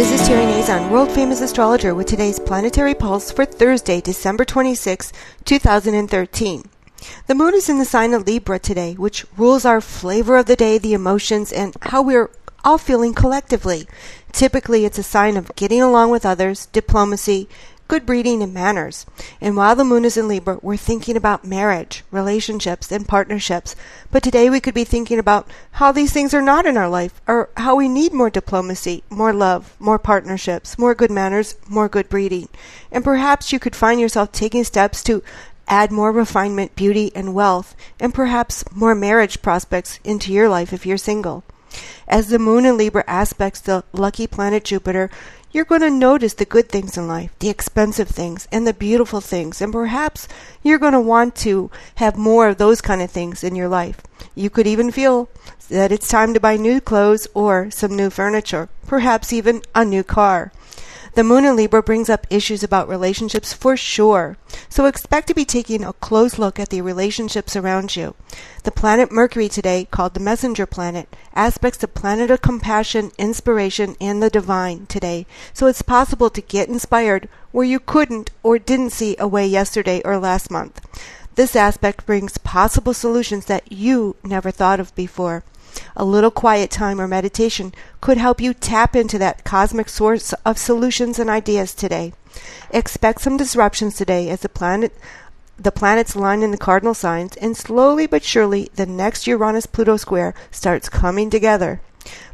This is Terry Nazon, world famous astrologer, with today's planetary pulse for Thursday, December 26, 2013. The moon is in the sign of Libra today, which rules our flavor of the day, the emotions, and how we're all feeling collectively. Typically, it's a sign of getting along with others, diplomacy, good breeding, and manners. And while the moon is in Libra, we're thinking about marriage, relationships, and partnerships. But today we could be thinking about how these things are not in our life, or how we need more diplomacy, more love, more partnerships, more good manners, more good breeding. And perhaps you could find yourself taking steps to add more refinement, beauty, and wealth, and perhaps more marriage prospects into your life if you're single. As the moon in Libra aspects the lucky planet Jupiter, you're going to notice the good things in life, the expensive things, and the beautiful things, and perhaps you're going to want to have more of those kind of things in your life. You could even feel that it's time to buy new clothes or some new furniture, perhaps even a new car. The moon in Libra brings up issues about relationships for sure. So expect to be taking a close look at the relationships around you. The planet Mercury today, called the messenger planet, aspects the planet of compassion, inspiration, and the divine today. So it's possible to get inspired where you couldn't or didn't see a way yesterday or last month. This aspect brings possible solutions that you never thought of before. A little quiet time or meditation could help you tap into that cosmic source of solutions and ideas today. Expect some disruptions today as the planet the planets line in the cardinal signs, and slowly but surely the next Uranus Pluto square starts coming together.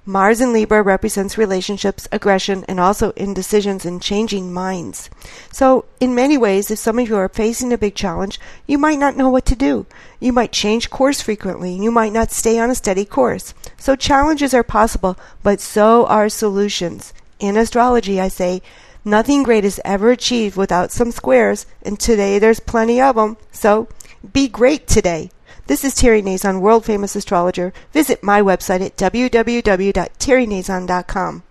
Mars in Libra represents relationships, aggression, and also indecisions and changing minds. So, in many ways, if some of you are facing a big challenge, you might not know what to do. You might change course frequently, you might not stay on a steady course. So, challenges are possible, but so are solutions. In astrology, I say, nothing great is ever achieved without some squares, and today there's plenty of them. So, be great today. This is Terry Nazon, world famous astrologer. Visit my website at www.terrynazon.com.